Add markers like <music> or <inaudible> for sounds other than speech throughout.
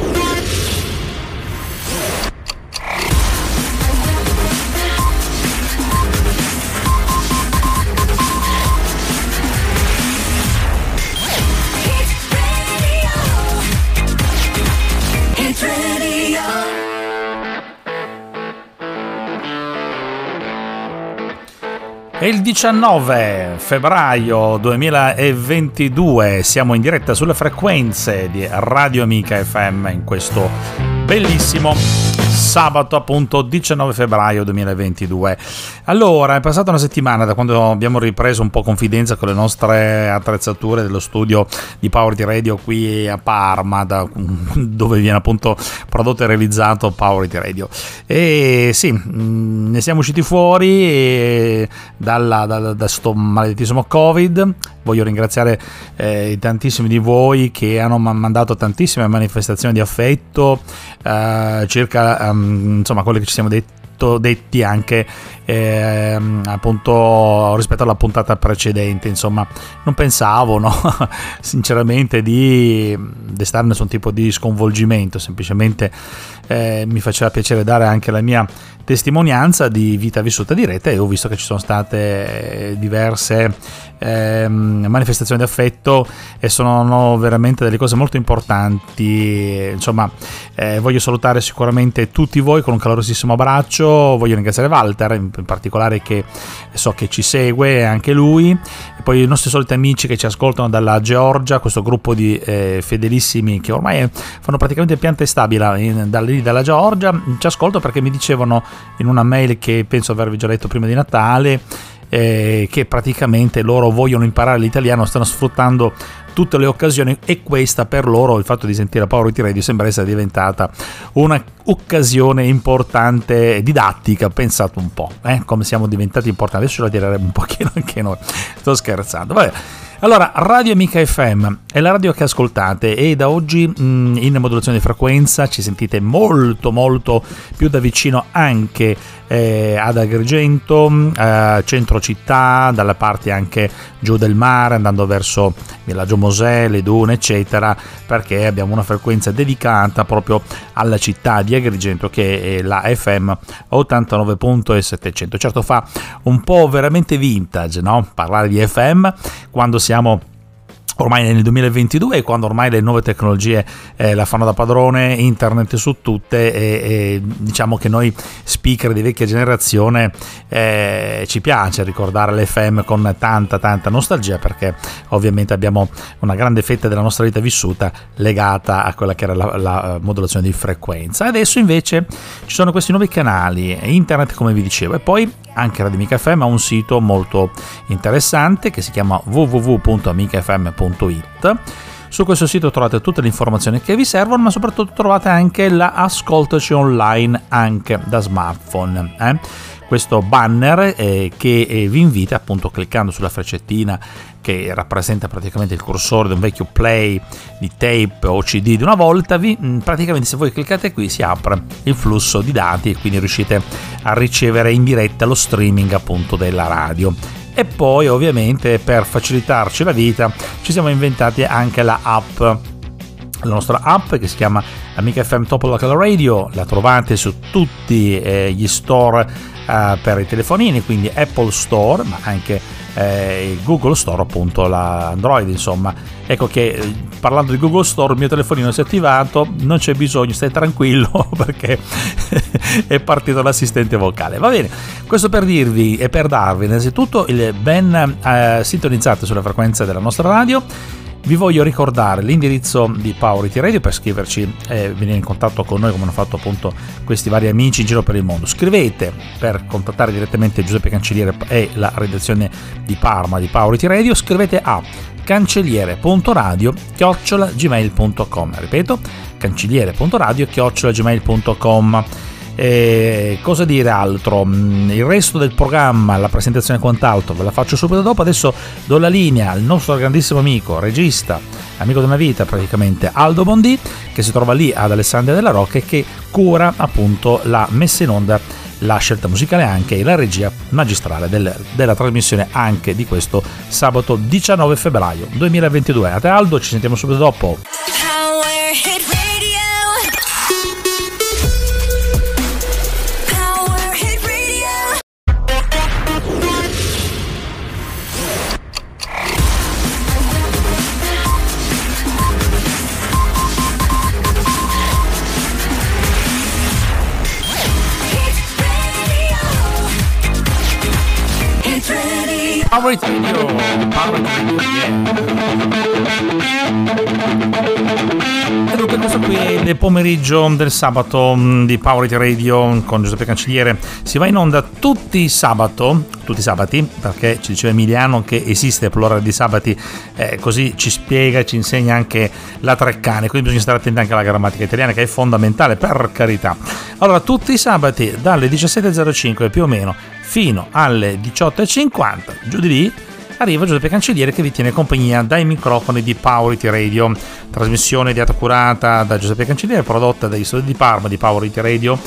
È il 19 febbraio 2022, siamo in diretta sulle frequenze di Radio Amica FM in questo bellissimo sabato appunto 19 febbraio 2022. Allora, è passata una settimana da quando abbiamo ripreso un po' confidenza con le nostre attrezzature dello studio di Power di Radio qui a Parma, da, <laughs> dove viene appunto prodotto e realizzato Power di Radio. E sì, mm, ne siamo usciti fuori dalla, da, da sto maledettissimo Covid. Voglio ringraziare eh, tantissimi di voi che hanno mandato tantissime manifestazioni di affetto eh, circa um, insomma quello che ci siamo detti detti anche eh, appunto rispetto alla puntata precedente insomma non pensavo no? <laughs> sinceramente di destare nessun tipo di sconvolgimento semplicemente eh, mi faceva piacere dare anche la mia testimonianza di vita vissuta diretta e ho visto che ci sono state diverse eh, manifestazioni di affetto e sono veramente delle cose molto importanti. Insomma, eh, voglio salutare sicuramente tutti voi con un calorosissimo abbraccio. Voglio ringraziare Walter in, in particolare che so che ci segue anche lui. E poi i nostri soliti amici che ci ascoltano dalla Georgia, questo gruppo di eh, fedelissimi che ormai fanno praticamente pianta stabile in, da lì dalla Georgia. Ci ascolto perché mi dicevano in una mail che penso avervi già letto prima di Natale eh, che praticamente loro vogliono imparare l'italiano, stanno sfruttando tutte le occasioni e questa per loro il fatto di sentire Power It Radio sembra essere diventata un'occasione importante didattica pensate un po' eh? come siamo diventati importanti. Adesso la tireremo un pochino anche noi. Sto scherzando. Vabbè allora, Radio Amica FM è la radio che ascoltate e da oggi mh, mm, in modulazione di frequenza ci sentite molto molto più da vicino anche eh, ad Agrigento, eh, centro città, dalle parti anche giù del mare, andando verso Villaggio Mosè, le dune, eccetera, perché abbiamo una frequenza dedicata proprio alla città di Agrigento che è la FM 89.700. Certo fa un po' veramente vintage, no? Parlare di FM quando siamo ormai nel 2022 quando ormai le nuove tecnologie eh, la fanno da padrone internet su tutte e, e diciamo che noi speaker di vecchia generazione eh, ci piace ricordare l'FM con tanta tanta nostalgia perché ovviamente abbiamo una grande fetta della nostra vita vissuta legata a quella che era la, la modulazione di frequenza. Adesso invece ci sono questi nuovi canali internet come vi dicevo e poi anche Radio Amica FM ha un sito molto interessante che si chiama www.amicafm.it. Su questo sito trovate tutte le informazioni che vi servono, ma soprattutto trovate anche la Ascoltaci online anche da smartphone. Eh? Questo banner eh, che eh, vi invita appunto cliccando sulla freccettina che rappresenta praticamente il cursore di un vecchio play di tape o cd di una volta, vi, mm, praticamente se voi cliccate qui si apre il flusso di dati e quindi riuscite a ricevere in diretta lo streaming appunto della radio. E poi ovviamente per facilitarci la vita ci siamo inventati anche la app. La nostra app che si chiama Amica FM Top Local Radio, la trovate su tutti eh, gli store eh, per i telefonini, quindi Apple Store, ma anche eh, Google Store appunto la Android insomma. Ecco che eh, parlando di Google Store il mio telefonino si è attivato non c'è bisogno stai tranquillo <laughs> perché è partito l'assistente vocale. Va bene questo per dirvi e per darvi innanzitutto il ben eh, sintonizzato sulla frequenza della nostra radio vi voglio ricordare l'indirizzo di Powerity Radio per scriverci e venire in contatto con noi come hanno fatto appunto questi vari amici in giro per il mondo. Scrivete per contattare direttamente Giuseppe Cancelliere e la redazione di Parma di Powerity Radio, scrivete a cancelliere.radio ripeto cancelliere.radio e cosa dire altro? Mm, il resto del programma, la presentazione e quant'altro ve la faccio subito dopo. Adesso do la linea al nostro grandissimo amico, regista, amico della vita praticamente, Aldo Bondi, che si trova lì ad Alessandria della Rocca e che cura appunto la messa in onda la scelta musicale anche e la regia magistrale del, della trasmissione anche di questo sabato 19 febbraio 2022. A te Aldo, ci sentiamo subito dopo. Power Radio, Power Radio, yeah. E dunque questo qui è pomeriggio del sabato mm, di Power Radio con Giuseppe Cancelliere. Si va in onda tutti i sabato, tutti i sabati, perché ci diceva Emiliano che esiste plurale di sabati, eh, così ci spiega, ci insegna anche la Treccane, quindi bisogna stare attenti anche alla grammatica italiana che è fondamentale, per carità. Allora, tutti i sabati dalle 17.05 più o meno fino alle 18.50, giù di lì arriva Giuseppe Cancelliere che vi tiene compagnia dai microfoni di Powerity Radio, trasmissione ideata curata da Giuseppe Cancelliere, prodotta dagli studi di Parma di Powerity Radio,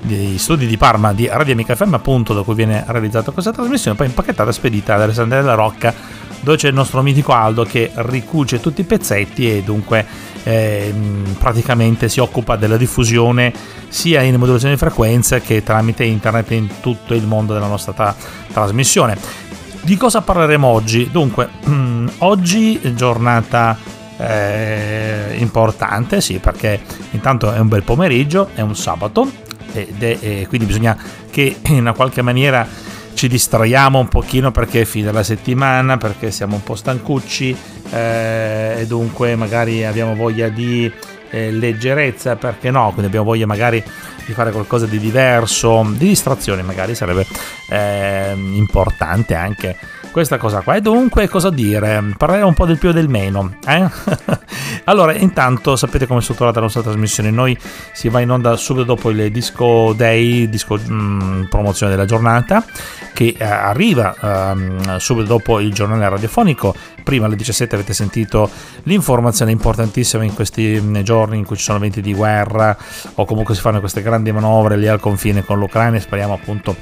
degli studi di Parma di Radio Amica FM appunto da cui viene realizzata questa trasmissione, poi impacchettata e spedita ad Alessandria della Rocca dove c'è il nostro mitico Aldo che ricuce tutti i pezzetti e dunque eh, praticamente si occupa della diffusione sia in modulazione di frequenza che tramite internet in tutto il mondo della nostra tra- trasmissione. Di cosa parleremo oggi? Dunque, <clears throat> oggi giornata eh, importante, sì, perché intanto è un bel pomeriggio, è un sabato ed è, e quindi bisogna che <clears throat> in una qualche maniera ci distraiamo un pochino perché è fine la settimana, perché siamo un po' stancucci eh, e dunque magari abbiamo voglia di eh, leggerezza, perché no? Quindi abbiamo voglia magari di fare qualcosa di diverso, di distrazione magari sarebbe eh, importante anche questa cosa qua. E dunque, cosa dire? Parleremo un po' del più e del meno. Eh? <laughs> allora, intanto sapete come è strutturata la nostra trasmissione. Noi si va in onda subito dopo il disco day, disco mh, mm, promozione della giornata, che eh, arriva eh, subito dopo il giornale radiofonico. Prima alle 17 avete sentito l'informazione importantissima in questi mm, giorni in cui ci sono eventi di guerra o comunque si fanno queste grandi manovre lì al confine con l'Ucraina speriamo appunto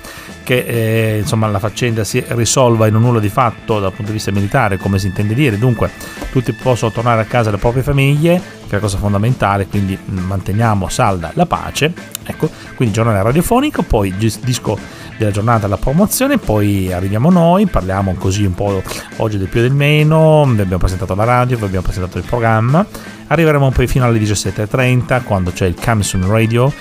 che eh, insomma, la faccenda si risolva in un nulla di fatto dal punto di vista militare, come si intende dire. Dunque, tutti possono tornare a casa alle proprie famiglie, che è la cosa fondamentale, quindi mm, manteniamo salda la pace. Ecco, quindi giornale radiofonico, poi disco della giornata la promozione, poi arriviamo noi, parliamo così un po' oggi del più e del meno, vi abbiamo presentato la radio, vi abbiamo presentato il programma, arriveremo poi fino alle 17.30 quando c'è il Camsun Radio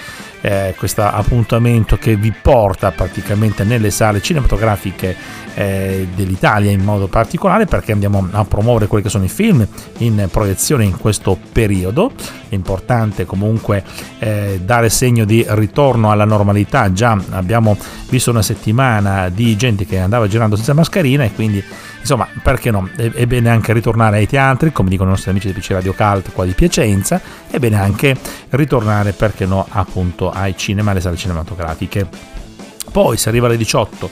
eh, questo appuntamento che vi porta praticamente nelle sale cinematografiche eh, dell'Italia in modo particolare perché andiamo a promuovere quelli che sono i film in proiezione in questo periodo. È importante comunque eh, dare segno di ritorno alla normalità. Già abbiamo visto una settimana di gente che andava girando senza mascherina e quindi insomma perché no? È, bene anche ritornare ai teatri come dicono i nostri amici di PC Radio Cult qua di Piacenza. È bene anche ritornare perché no appunto ai cinema alle sale cinematografiche. Poi si arriva alle 18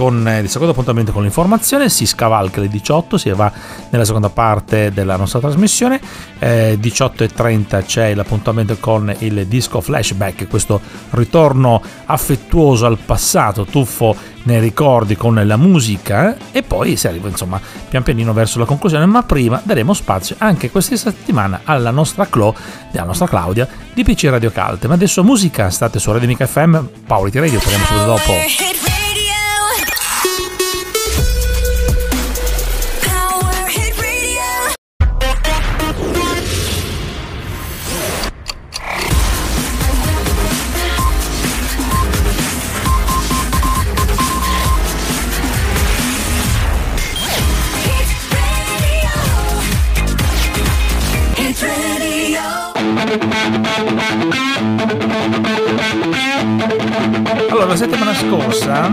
con il secondo appuntamento con l'informazione, si scavalca le 18, si va nella seconda parte della nostra trasmissione, eh, 18.30 c'è l'appuntamento con il disco flashback, questo ritorno affettuoso al passato, tuffo nei ricordi con la musica e poi si arriva insomma pian pianino verso la conclusione, ma prima daremo spazio anche questa settimana alla nostra Clo, alla nostra Claudia di PC Radio Calte. Ma adesso musica, state su Radio Mica FM, Paolo Radio, parliamo subito dopo. La settimana scorsa,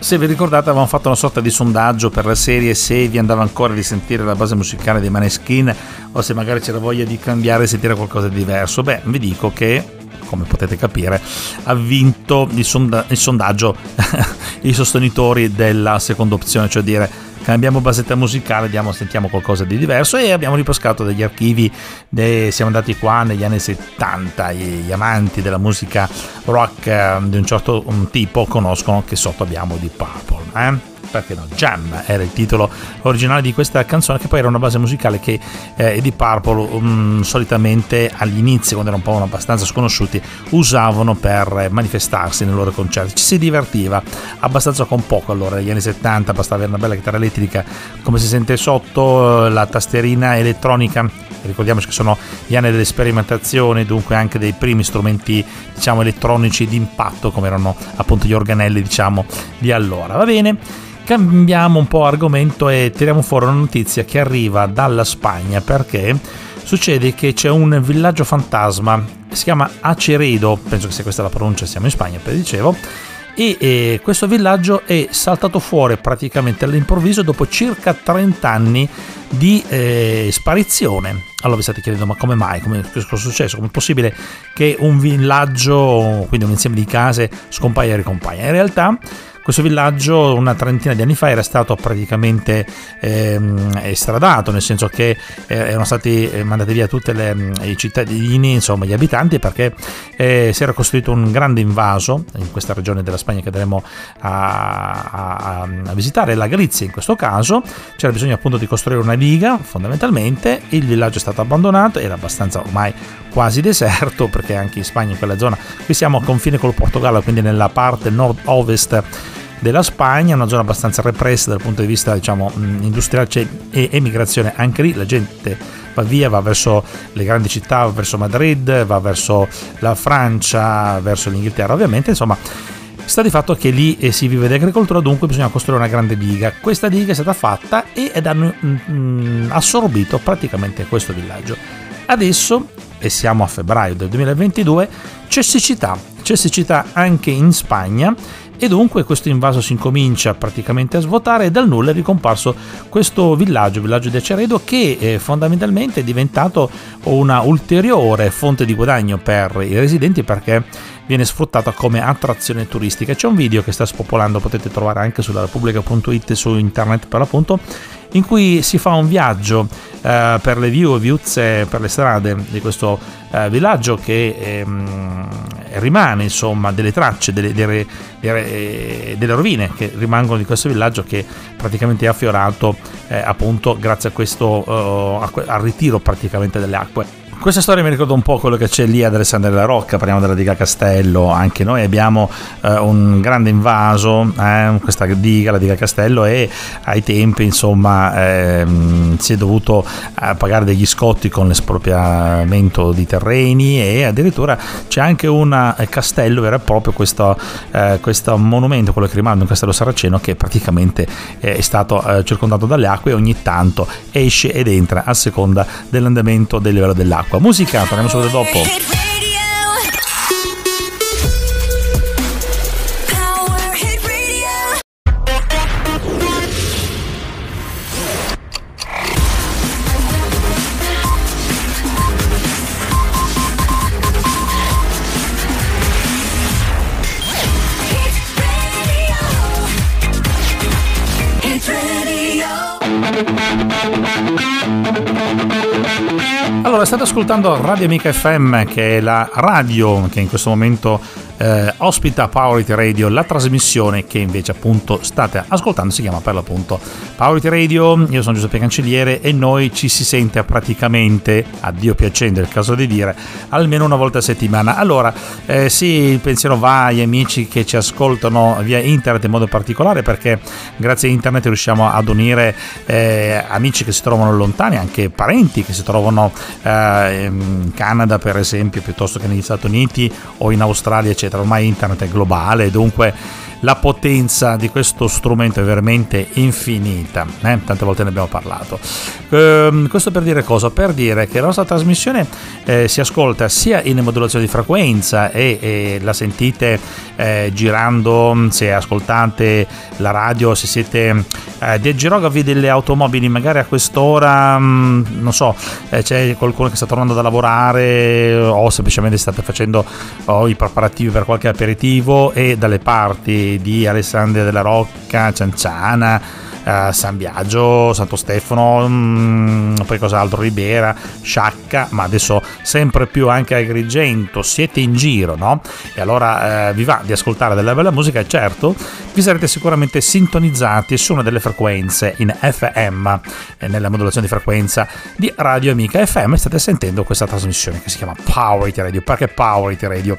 se vi ricordate, avevamo fatto una sorta di sondaggio per la serie se vi andava ancora di sentire la base musicale dei Maneskin o se magari c'era voglia di cambiare e sentire qualcosa di diverso. Beh, vi dico che come potete capire, ha vinto il, sonda- il sondaggio <laughs> i sostenitori della seconda opzione, cioè dire cambiamo basetta musicale, andiamo, sentiamo qualcosa di diverso e abbiamo ripescato degli archivi, de, siamo andati qua negli anni 70, gli amanti della musica rock eh, di un certo tipo conoscono che sotto abbiamo di Purple. Eh? Perché no, Jam era il titolo originale di questa canzone che poi era una base musicale che eh, di Purple um, solitamente all'inizio quando erano un po' abbastanza sconosciuti usavano per manifestarsi nei loro concerti. Ci si divertiva abbastanza con poco allora negli anni 70 bastava avere una bella chitarra elettrica come si sente sotto la tastierina elettronica. Ricordiamoci che sono gli anni delle sperimentazioni dunque anche dei primi strumenti diciamo elettronici d'impatto come erano appunto gli organelli diciamo di allora. Va bene cambiamo un po' argomento e tiriamo fuori una notizia che arriva dalla Spagna perché succede che c'è un villaggio fantasma, si chiama Aceredo, penso che sia questa la pronuncia, siamo in Spagna, per dicevo, e eh, questo villaggio è saltato fuori praticamente all'improvviso dopo circa 30 anni di eh, sparizione. Allora vi state chiedendo ma come mai, come, è successo, come è possibile che un villaggio, quindi un insieme di case, scompaia e ricompaia? In realtà questo villaggio una trentina di anni fa era stato praticamente ehm, estradato, nel senso che eh, erano stati eh, mandati via tutti mm, i cittadini, insomma gli abitanti, perché eh, si era costruito un grande invaso in questa regione della Spagna che andremo a, a, a visitare, la Galizia in questo caso. C'era bisogno appunto di costruire una diga fondamentalmente, il villaggio è stato abbandonato, era abbastanza ormai quasi deserto perché anche in Spagna in quella zona, qui siamo a confine col Portogallo, quindi nella parte nord-ovest della Spagna, una zona abbastanza repressa dal punto di vista diciamo, industriale e emigrazione, anche lì la gente va via, va verso le grandi città, va verso Madrid, va verso la Francia, verso l'Inghilterra ovviamente, insomma sta di fatto che lì eh, si vive di agricoltura, dunque bisogna costruire una grande diga. Questa diga è stata fatta ed hanno mm, assorbito praticamente questo villaggio. Adesso, e siamo a febbraio del 2022, c'è siccità, c'è siccità anche in Spagna e dunque questo invaso si incomincia praticamente a svuotare e dal nulla è ricomparso questo villaggio, villaggio di Aceredo, che eh, fondamentalmente è diventato una ulteriore fonte di guadagno per i residenti perché viene sfruttata come attrazione turistica. C'è un video che sta spopolando, potete trovare anche sulla repubblica.it su internet per l'appunto, in cui si fa un viaggio eh, per le view e viuzze per le strade di questo eh, villaggio che ehm, rimane insomma delle tracce, delle, delle, delle, delle, rovine che rimangono di questo villaggio che praticamente è affiorato eh, appunto grazie a questo uh, al ritiro praticamente delle acque questa storia mi ricorda un po' quello che c'è lì ad Alessandria della Rocca, parliamo della diga Castello, anche noi abbiamo eh, un grande invaso, eh, questa diga, la diga Castello e ai tempi insomma ehm, si è dovuto eh, pagare degli scotti con l'espropriamento di terreni e addirittura c'è anche un eh, castello vero e proprio, questo, eh, questo monumento, quello che rimane un castello saraceno che praticamente è stato eh, circondato dalle acque e ogni tanto esce ed entra a seconda dell'andamento del livello dell'acqua acqua. Musica, parliamo solo dopo. State ascoltando Radio Amica FM, che è la radio che in questo momento eh, ospita Powerity Radio, la trasmissione che invece appunto state ascoltando si chiama per l'appunto Powerity Radio, io sono Giuseppe Cancelliere e noi ci si sente praticamente, a Dio piacendo è il caso di dire, almeno una volta a settimana. Allora, eh, sì, il pensiero va agli amici che ci ascoltano via internet in modo particolare perché grazie a internet riusciamo ad unire eh, amici che si trovano lontani, anche parenti che si trovano eh, in Canada per esempio, piuttosto che negli Stati Uniti o in Australia, eccetera eccetera. Ormai internet è globale, dunque la potenza di questo strumento è veramente infinita, eh? tante volte ne abbiamo parlato. Ehm, questo per dire cosa? Per dire che la nostra trasmissione eh, si ascolta sia in modulazione di frequenza e, e la sentite eh, girando, se ascoltate la radio, se siete eh, dei girografi delle automobili, magari a quest'ora, mh, mm, non so, eh, c'è qualcuno che sta tornando da lavorare o semplicemente state facendo oh, i preparativi per qualche aperitivo e dalle parti di Alessandria della Rocca, Cianciana, Uh, San Biagio, Santo Stefano, mh, mm, poi cos'altro, Ribera, Sciacca, ma adesso sempre più anche Agrigento, siete in giro, no? E allora uh, vi va di ascoltare della bella musica? E certo vi sarete sicuramente sintonizzati su una delle frequenze in FM, eh, nella modulazione di frequenza di Radio Amica FM, state sentendo questa trasmissione che si chiama Power Radio, perché Power Radio?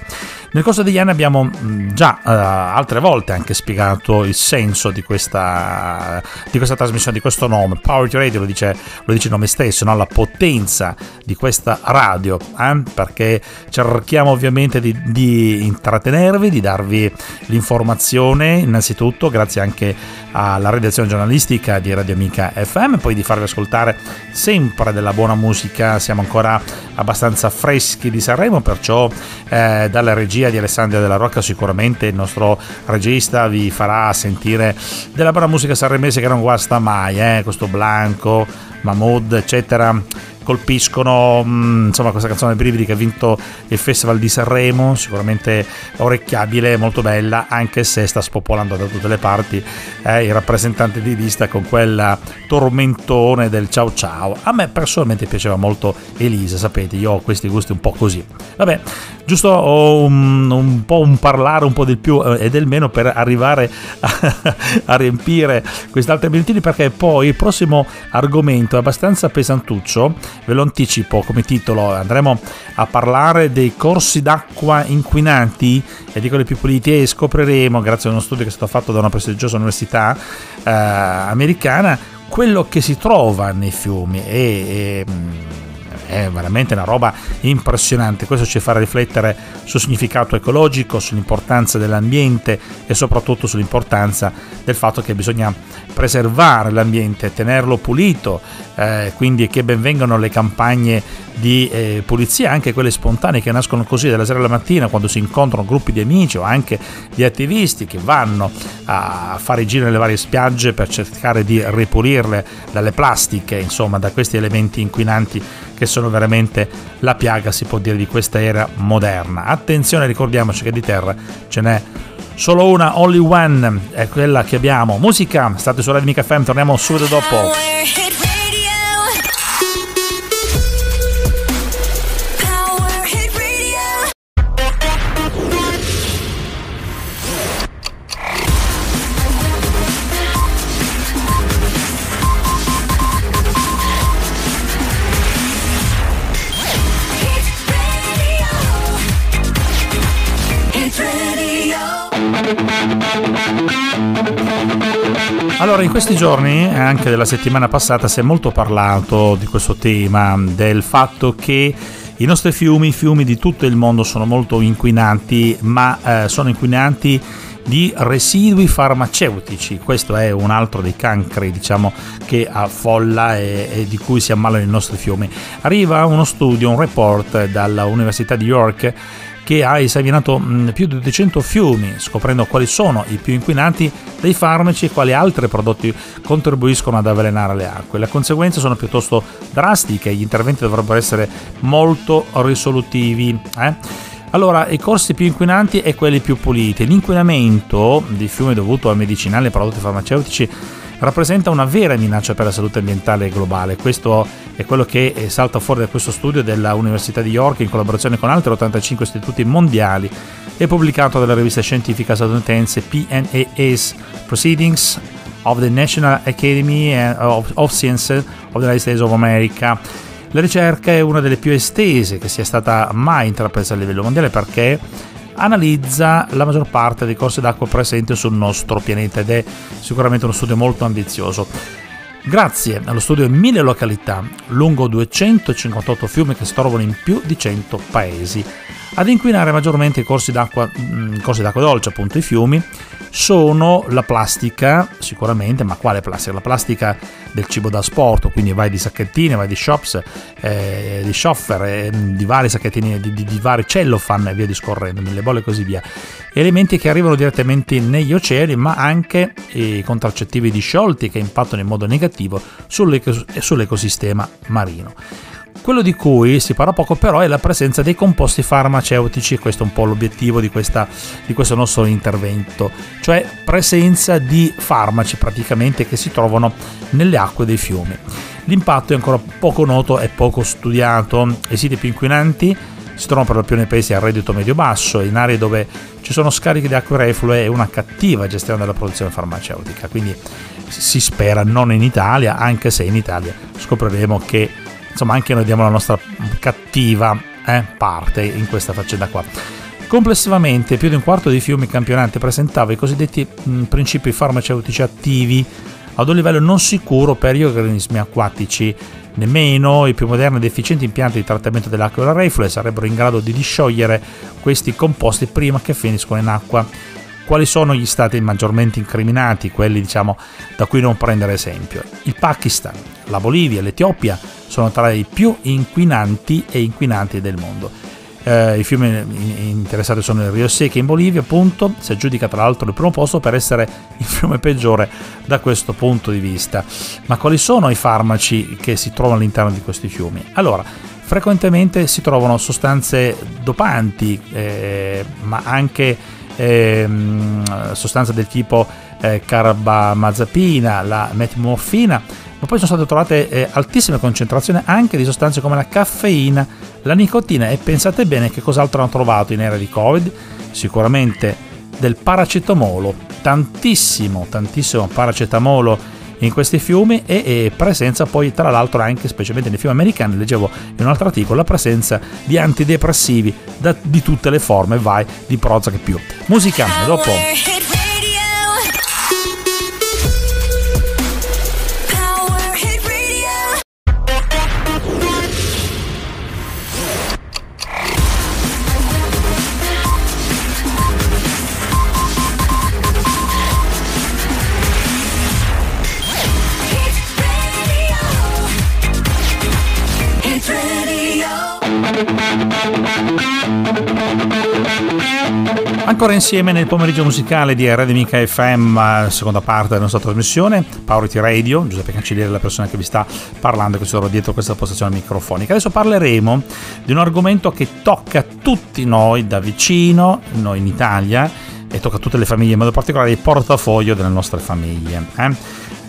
Nel corso degli anni abbiamo mm, già uh, altre volte anche spiegato il senso di questa, di questa trasmissione, di questo nome. Power Radio lo dice, lo dice il nome stesso, no? la potenza di questa radio, eh? perché cerchiamo ovviamente di, di intrattenervi, di darvi l'informazione innanzitutto, grazie anche alla redazione giornalistica di Radio Amica FM, poi di farvi ascoltare sempre della buona musica, siamo ancora abbastanza freschi di Sanremo, perciò eh, dalla regia di Alessandria della Rocca sicuramente il nostro regista vi farà sentire della buona musica sanremese che non guasta mai, eh? questo Blanco, Mahmood, eccetera colpiscono mm, insomma questa canzone Brividi che ha vinto il Festival di Sanremo sicuramente orecchiabile molto bella anche se sta spopolando da tutte le parti eh, il rappresentante di lista con quel tormentone del ciao ciao. A me personalmente piaceva molto Elisa sapete io ho questi gusti un po' così. Vabbè giusto un, un po' un parlare un po' del più eh, e del meno per arrivare a, <laughs> a riempire quest'altre minuti perché poi il prossimo argomento è abbastanza pesantuccio ve lo anticipo come titolo, andremo a parlare dei corsi d'acqua inquinati e di quelli più puliti e scopriremo, grazie a uno studio che è stato fatto da una prestigiosa università eh, americana, quello che si trova nei fiumi e, e mm, è veramente una roba impressionante. Questo ci fa riflettere sul significato ecologico, sull'importanza dell'ambiente e soprattutto sull'importanza del fatto che bisogna preservare l'ambiente, tenerlo pulito, eh, quindi che benvengano le campagne di eh, pulizia, anche quelle spontanee che nascono così dalla sera alla mattina quando si incontrano gruppi di amici o anche di attivisti che vanno a fare i giri nelle varie spiagge per cercare di ripulirle dalle plastiche, insomma da questi elementi inquinanti che sono veramente la piaga, si può dire, di questa era moderna. Attenzione, ricordiamoci che di terra ce n'è solo una, only one, è quella che abbiamo. Musica, state su Radio Mica FM, torniamo subito dopo. In questi giorni, e anche della settimana passata, si è molto parlato di questo tema, del fatto che i nostri fiumi, i fiumi di tutto il mondo sono molto inquinanti, ma eh, sono inquinanti di residui farmaceutici. Questo è un altro dei cancri, diciamo, che affolla e, e, di cui si ammalano i nostri fiumi. Arriva uno studio, un report dall'Università di York che ha esaminato mm, più di 200 fiumi, scoprendo quali sono i più inquinanti dei farmaci e quali altri prodotti contribuiscono ad avvelenare le acque. Le conseguenze sono piuttosto drastiche, gli interventi dovrebbero essere molto risolutivi. Eh? Allora, i corsi più inquinanti e quelli più puliti. L'inquinamento di fiumi dovuto a medicinali e prodotti farmaceutici rappresenta una vera minaccia per la salute ambientale globale. Questo è quello che eh, salta fuori da questo studio della Università di York in collaborazione con altri 85 istituti mondiali e pubblicato dalla rivista scientifica statunitense PNAS Proceedings of the National Academy of Sciences of the United States of America. La ricerca è una delle più estese che sia stata mai intrapresa a livello mondiale perché analizza la maggior parte dei corsi d'acqua presenti sul nostro pianeta ed è sicuramente uno studio molto ambizioso. Grazie allo studio in mille località, lungo 258 fiumi che si trovano in più di 100 paesi, ad inquinare maggiormente i corsi d'acqua, mm, corsi d'acqua dolce, appunto i fiumi, sono la plastica, sicuramente, ma quale plastica? La plastica del cibo da sport, quindi vai di sacchettine, vai di shops, eh, di shopper, eh, di vari sacchettini, di, di, di vari cellophane e via discorrendo, mille bolle e così via. Elementi che arrivano direttamente negli oceani, ma anche i contraccettivi disciolti che impattano in modo negativo sull'ecosistema marino. Quello di cui si parla poco però è la presenza dei composti farmaceutici, questo è un po' l'obiettivo di, questa, di questo nostro intervento, cioè presenza di farmaci praticamente che si trovano nelle acque dei fiumi. L'impatto è ancora poco noto e poco studiato, i siti più inquinanti si trovano per lo più nei paesi a reddito medio-basso, in aree dove ci sono scarichi di acque reflue e una cattiva gestione della produzione farmaceutica, quindi si spera non in Italia, anche se in Italia scopriremo che insomma anche noi diamo la nostra cattiva eh, parte in questa faccenda qua. Complessivamente più di un quarto dei fiumi campionati presentava i cosiddetti mh, principi farmaceutici attivi ad un livello non sicuro per gli organismi acquatici. Nemmeno i più moderni ed efficienti impianti di trattamento dell'acqua della reflue sarebbero in grado di disciogliere questi composti prima che finiscono in acqua. Quali sono gli stati maggiormente incriminati, quelli diciamo da cui non prendere esempio? Il Pakistan, la Bolivia e l'Etiopia sono tra i più inquinanti e inquinanti del mondo. Eh, I fiumi interessati sono il Rio Seca in Bolivia, appunto, si aggiudica tra l'altro il primo posto per essere il fiume peggiore da questo punto di vista. Ma quali sono i farmaci che si trovano all'interno di questi fiumi? Allora, frequentemente si trovano sostanze dopanti, eh, ma anche ehm, sostanze del tipo eh, carbamazepina, la metmorfina, ma poi sono state trovate eh, altissime concentrazioni anche di sostanze come la caffeina, la nicotina e pensate bene che cos'altro hanno trovato in era di Covid? Sicuramente del paracetamolo, tantissimo, tantissimo paracetamolo in questi fiumi e, e, presenza poi tra l'altro anche specialmente nei fiumi americani leggevo in un altro articolo la presenza di antidepressivi da, di tutte le forme vai di Prozac più. Musica dopo Ancora insieme nel pomeriggio musicale di Radio Mica FM, seconda parte della nostra trasmissione, Powerity Radio, Giuseppe Cancelliere è la persona che vi sta parlando, che si trova dietro questa postazione microfonica. Adesso parleremo di un argomento che tocca tutti noi da vicino, noi in Italia, e tocca tutte le famiglie, in modo particolare il portafoglio delle nostre famiglie. Eh?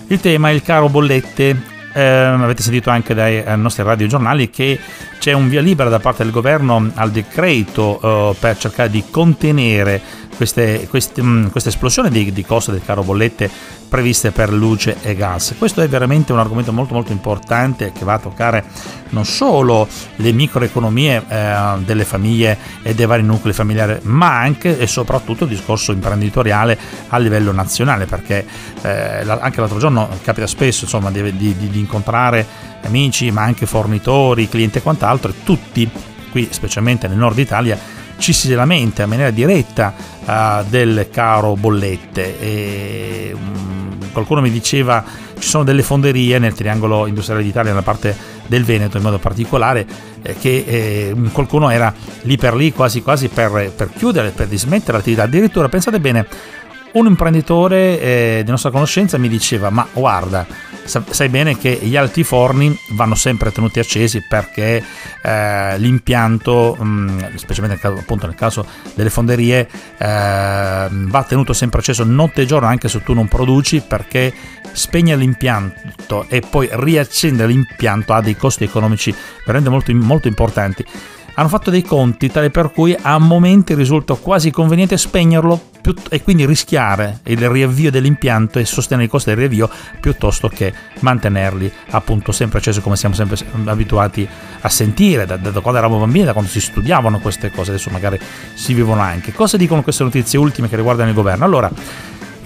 Il tema è il caro bollette eh, avete sentito anche dai eh, nostri radiogiornali che c'è un via libera da parte del governo al decreto eh, per cercare di contenere queste, queste, mm, questa esplosione di, di costi del caro bollette previste per luce e gas. Questo è veramente un argomento molto molto importante che va a toccare non solo le microeconomie eh, delle famiglie e dei vari nuclei familiari, ma anche e soprattutto il discorso imprenditoriale a livello nazionale, perché eh, anche l'altro giorno capita spesso insomma, di, di, di incontrare amici, ma anche fornitori, clienti e quant'altro, e tutti qui, specialmente nel nord Italia, ci si lamenta in maniera diretta uh, del caro bollette. E, um, qualcuno mi diceva ci sono delle fonderie nel triangolo industriale d'Italia, nella parte del Veneto in modo particolare, eh, che eh, qualcuno era lì per lì quasi quasi per, per chiudere, per dismettere l'attività. Addirittura pensate bene, un imprenditore eh, di nostra conoscenza mi diceva ma guarda sai bene che gli altiforni vanno sempre tenuti accesi perché eh, l'impianto mh, mm, specialmente nel caso, appunto nel caso delle fonderie eh, va tenuto sempre acceso notte e giorno anche se tu non produci perché spegnere l'impianto e poi riaccendere l'impianto ha dei costi economici veramente molto, molto importanti hanno fatto dei conti tale per cui a momenti risulta quasi conveniente spegnerlo e quindi rischiare il riavvio dell'impianto e sostenere i costi del riavvio piuttosto che mantenerli appunto sempre accesi come siamo sempre abituati a sentire da, da, quando eravamo bambini, da quando si studiavano queste cose, adesso magari si vivono anche. Cosa dicono queste notizie ultime che riguardano il governo? Allora,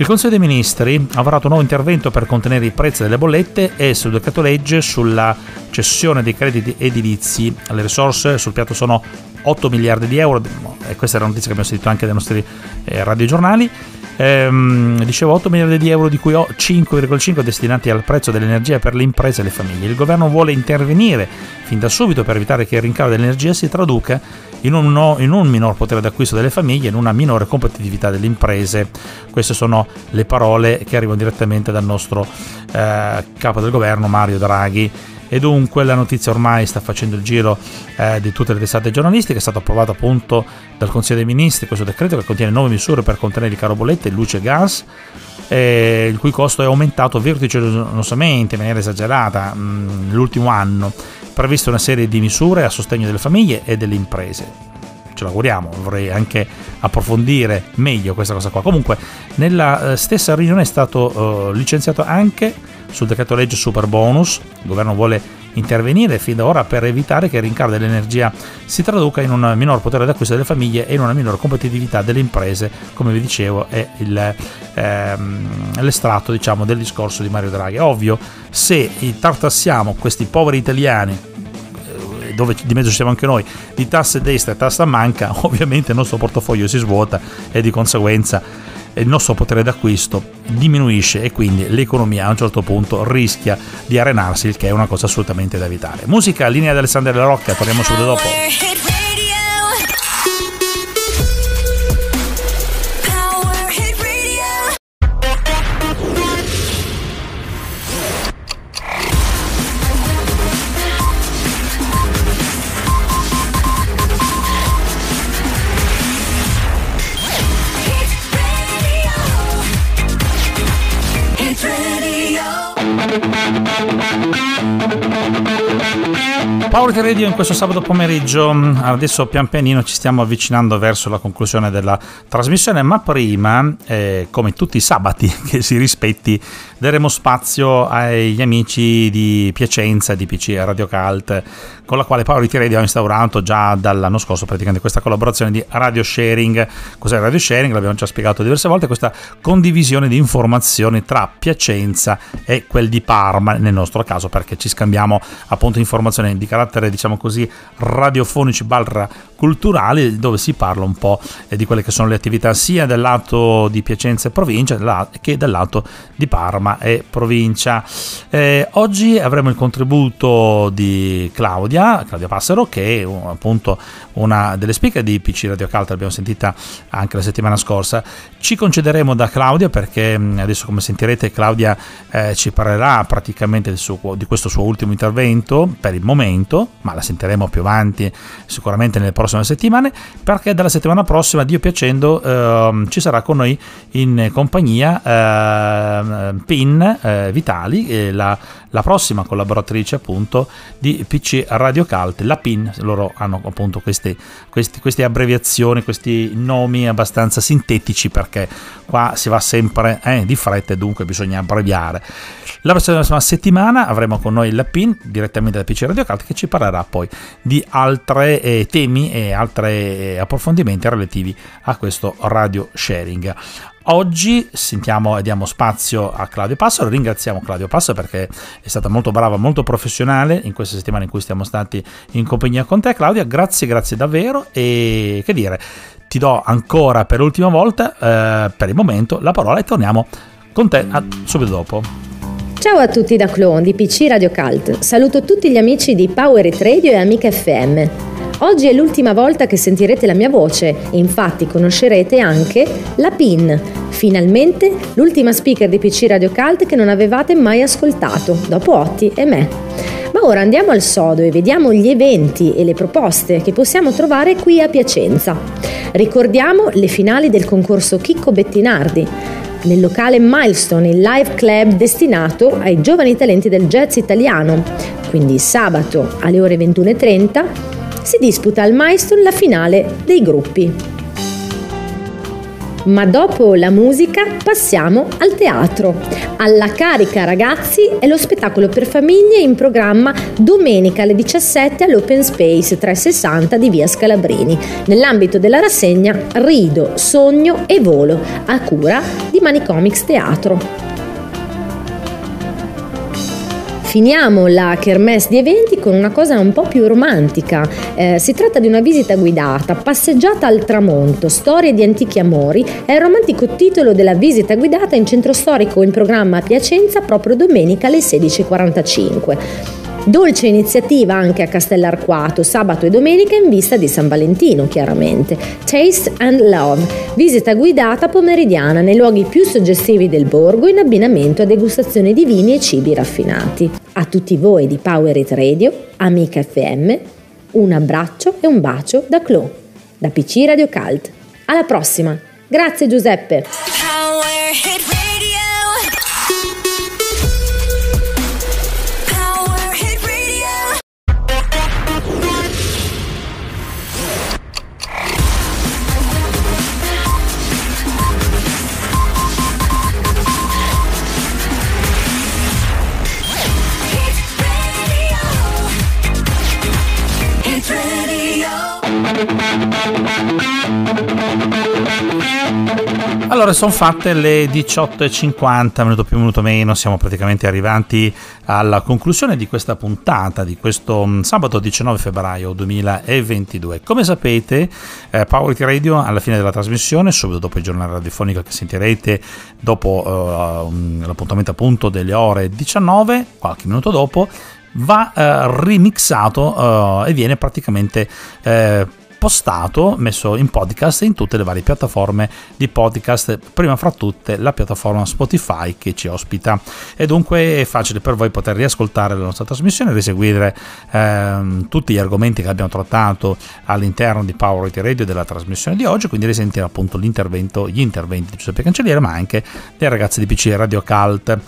il Consiglio dei Ministri ha varato un nuovo intervento per contenere i prezzi delle bollette e sul decreto legge sulla cessione dei crediti edilizi. Le risorse sul piatto sono 8 miliardi di euro, e questa è la notizia che abbiamo sentito anche dai nostri eh, radiogiornali. Ehm, dicevo 8 miliardi di euro di cui 5,5 destinati al prezzo dell'energia per le imprese e le famiglie. Il governo vuole intervenire fin da subito per evitare che il rincaro dell'energia si traduca in un, no, in un minor potere d'acquisto delle famiglie e in una minore competitività delle imprese. Queste sono le parole che arrivano direttamente dal nostro eh, capo del governo Mario Draghi. E dunque la notizia ormai sta facendo il giro eh, di tutte le testate giornalistiche, è stato approvato appunto dal Consiglio dei Ministri questo decreto che contiene nuove misure per contenere i caro bollette, luce e gas, eh, il cui costo è aumentato vertiginosamente in maniera esagerata mh, nell'ultimo anno previste una serie di misure a sostegno delle famiglie e delle imprese. Ce l'auguriamo, vorrei anche approfondire meglio questa cosa qua. Comunque, nella eh, stessa riunione è stato uh, licenziato anche sul decreto legge super bonus. Il governo vuole intervenire fin da ora per evitare che il rincaro dell'energia si traduca in un minor potere d'acquisto delle famiglie e in una minore competitività delle imprese, come vi dicevo, è il, ehm, l'estratto diciamo, del discorso di Mario Draghi. Ovvio, se tartassiamo questi poveri italiani eh, dove di mezzo siamo anche noi, di tasse destra e tassa manca, <laughs> ovviamente il nostro portafoglio si svuota e di conseguenza il nostro potere d'acquisto diminuisce e quindi l'economia a un certo punto rischia di arenarsi, il che è una cosa assolutamente da evitare. Musica, linea di Alessandro Della Rocca, torniamo subito dopo. Power Radio in questo sabato pomeriggio, adesso pian pianino ci stiamo avvicinando verso la conclusione della trasmissione, ma prima, eh, come tutti i sabati <laughs> che si rispetti, daremo spazio agli amici di Piacenza, di PC Radio Cult, con la quale Power Radio ha instaurato già dall'anno scorso praticamente questa collaborazione di radio sharing. Cos'è radio sharing? L'abbiamo già spiegato diverse volte, questa condivisione di informazioni tra Piacenza e quel di Parma, nel nostro caso perché ci scambiamo appunto informazioni di carattere diciamo così radiofonici barra culturali dove si parla un po' di quelle che sono le attività sia del lato di Piacenza e provincia che dal lato di Parma e provincia. Eh, oggi avremo il contributo di Claudia, Claudia Passero che è appunto una delle speaker di PC Radio Calta, l'abbiamo sentita anche la settimana scorsa. Ci concederemo da Claudia perché adesso come sentirete Claudia eh, ci parlerà praticamente suo, di questo suo ultimo intervento per il momento, ma la sentiremo più avanti sicuramente nelle prossime settimane perché dalla settimana prossima, Dio piacendo, eh, ci sarà con noi in compagnia eh, Pin eh, Vitali, la, la, prossima collaboratrice appunto di PC Radio Cult, la PIN, loro hanno appunto queste, questi, queste abbreviazioni, questi nomi abbastanza sintetici perché qua si va sempre eh, di fretta e dunque bisogna abbreviare. La prossima settimana avremo con noi la PIN direttamente da PC Radio Cult che ci parlerà poi di altri eh, temi e altri eh, approfondimenti relativi a questo radio sharing. Oggi sentiamo e diamo spazio a Claudio Passo, ringraziamo Claudio Passo perché è stata molto brava, molto professionale in queste settimane in cui siamo stati in compagnia con te Claudia, grazie, grazie davvero e che dire, ti do ancora per l'ultima volta eh, per il momento la parola e torniamo con te a, subito dopo. Ciao a tutti da Clone di PC Radio Cult, saluto tutti gli amici di Power It Radio e Amica FM. Oggi è l'ultima volta che sentirete la mia voce, infatti conoscerete anche la PIN, finalmente l'ultima speaker di PC Radio Cult che non avevate mai ascoltato, dopo Otti e me. Ma ora andiamo al sodo e vediamo gli eventi e le proposte che possiamo trovare qui a Piacenza. Ricordiamo le finali del concorso Chicco Bettinardi, nel locale Milestone, il live club destinato ai giovani talenti del jazz italiano. Quindi sabato alle ore 21.30 si disputa al Milestone la finale dei gruppi. Ma dopo la musica passiamo al teatro. Alla carica ragazzi è lo spettacolo per famiglie in programma domenica alle 17 all'Open Space 360 di Via Scalabrini, nell'ambito della rassegna Rido, Sogno e Volo, a cura di Manicomics Teatro. Finiamo la kermesse di eventi con una cosa un po' più romantica. Eh, si tratta di una visita guidata, passeggiata al tramonto, storie di antichi amori. È il romantico titolo della visita guidata in centro storico in programma a Piacenza proprio domenica alle 16.45. Dolce iniziativa anche a Castellarquato, sabato e domenica in vista di San Valentino, chiaramente. Taste and Love, visita guidata pomeridiana nei luoghi più suggestivi del borgo in abbinamento a degustazione di vini e cibi raffinati. A tutti voi di Power It Radio, Amica FM, un abbraccio e un bacio da Clo, da PC Radio Cult. Alla prossima! Grazie Giuseppe! Allora, sono fatte le 18.50, minuto più, minuto meno, siamo praticamente arrivati alla conclusione di questa puntata, di questo mm, sabato 19 febbraio 2022. Come sapete, eh, Power Radio alla fine della trasmissione, subito dopo il giornale radiofonico che sentirete dopo eh, l'appuntamento appunto delle ore 19, qualche minuto dopo, va eh, remixato eh, e viene praticamente eh, postato, messo in podcast in tutte le varie piattaforme di podcast, prima fra tutte la piattaforma Spotify che ci ospita. E dunque è facile per voi poter riascoltare la nostra trasmissione, riseguire ehm, tutti gli argomenti che abbiamo trattato all'interno di Power It Radio della trasmissione di oggi, quindi risentire appunto l'intervento, gli interventi di Giuseppe Cancelliere, ma anche dei ragazzi di PC Radio Cult.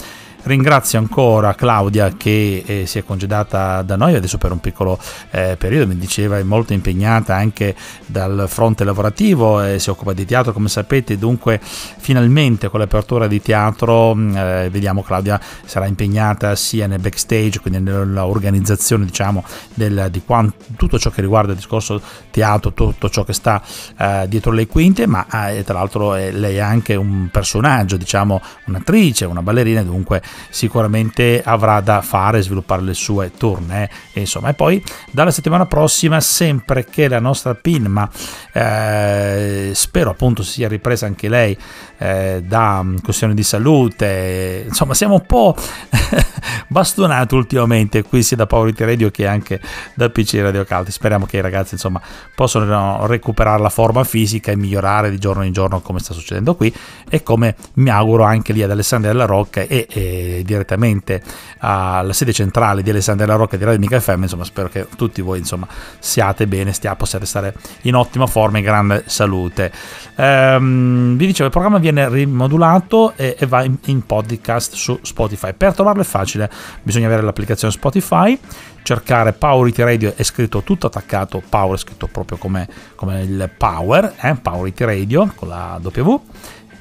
Ringrazio ancora Claudia che eh, si è congedata da noi adesso per un piccolo eh, periodo, mi diceva è molto impegnata anche dal fronte lavorativo, eh, si occupa di teatro come sapete, dunque finalmente con l'apertura di teatro mm, eh, vediamo Claudia sarà impegnata sia nel backstage, quindi nell'organizzazione diciamo del, di quanto, tutto ciò che riguarda il discorso teatro, tutto ciò che sta eh, dietro le quinte, ma eh, tra l'altro lei è anche un personaggio, diciamo un'attrice, una ballerina, dunque sicuramente avrà da fare sviluppare le sue tournée e insomma e poi dalla settimana prossima sempre che la nostra PIN ma eh, spero appunto sia ripresa anche lei eh, da mm, questioni di salute insomma siamo un po' <laughs> bastonati ultimamente qui sia da Power Radio che anche da PC Radio Calti. Speriamo che i ragazzi insomma possano recuperare la forma fisica e migliorare di giorno in giorno come sta succedendo qui e come mi auguro anche lì ad Alessandria della Rocca e, e direttamente alla sede centrale di Alessandria Rocca di Radio Mica FM, insomma spero che tutti voi insomma siate bene, stia, possiate stare in ottima forma e grande salute. Ehm, vi dicevo, il programma viene rimodulato e, e va in, in podcast su Spotify. Per trovarlo è facile, bisogna avere l'applicazione Spotify cercare Power It Radio è scritto tutto attaccato, Power è scritto proprio come, come il Power, eh? Power It Radio con la W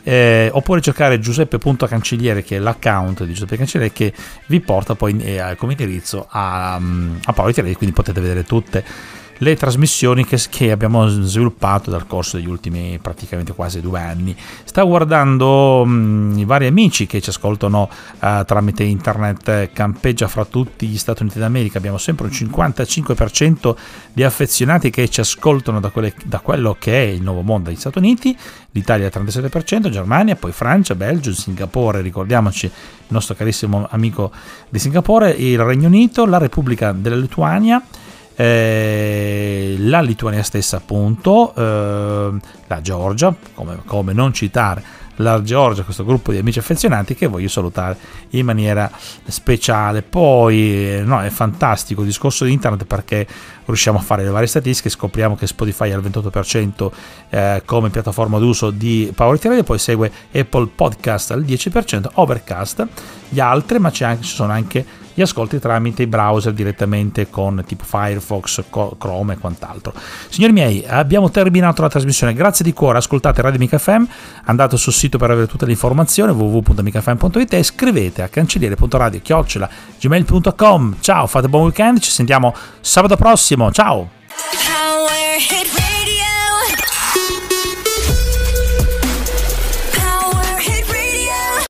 eh, oppure cercare giuseppe.cancelliere che è l'account di Giuseppe Cancelliere che vi porta poi eh, come indirizzo a, a Paolo Tirelli quindi potete vedere tutte le trasmissioni che, che, abbiamo sviluppato dal corso degli ultimi praticamente quasi due anni. Sta guardando mh, i vari amici che ci ascoltano uh, tramite internet, campeggia fra tutti gli Stati Uniti d'America, abbiamo sempre un 55% di affezionati che ci ascoltano da, quelle, da quello che è il nuovo mondo degli Stati Uniti, l'Italia 37%, Germania, poi Francia, Belgio, Singapore, ricordiamoci il nostro carissimo amico di Singapore, il Regno Unito, la Repubblica della Lituania, eh, la Lituania stessa appunto, eh, la Georgia, come, come non citare la Georgia, questo gruppo di amici affezionati che voglio salutare in maniera speciale. Poi no, è fantastico il discorso di internet perché riusciamo a fare le varie statistiche, scopriamo che Spotify è al 28% eh, come piattaforma d'uso di Power TV, poi segue Apple Podcast al 10%, Overcast, gli altri, ma anche, ci sono anche gli ascolti tramite i browser direttamente con tipo Firefox, Chrome e quant'altro. Signori miei, abbiamo terminato la trasmissione. Grazie di cuore, ascoltate Radio Mica FM, andate sul sito per avere tutte le informazioni www.micafm.it e scrivete a cancelliere.radio.gmail.com Ciao, fate buon weekend, ci sentiamo sabato prossimo. Ciao! Power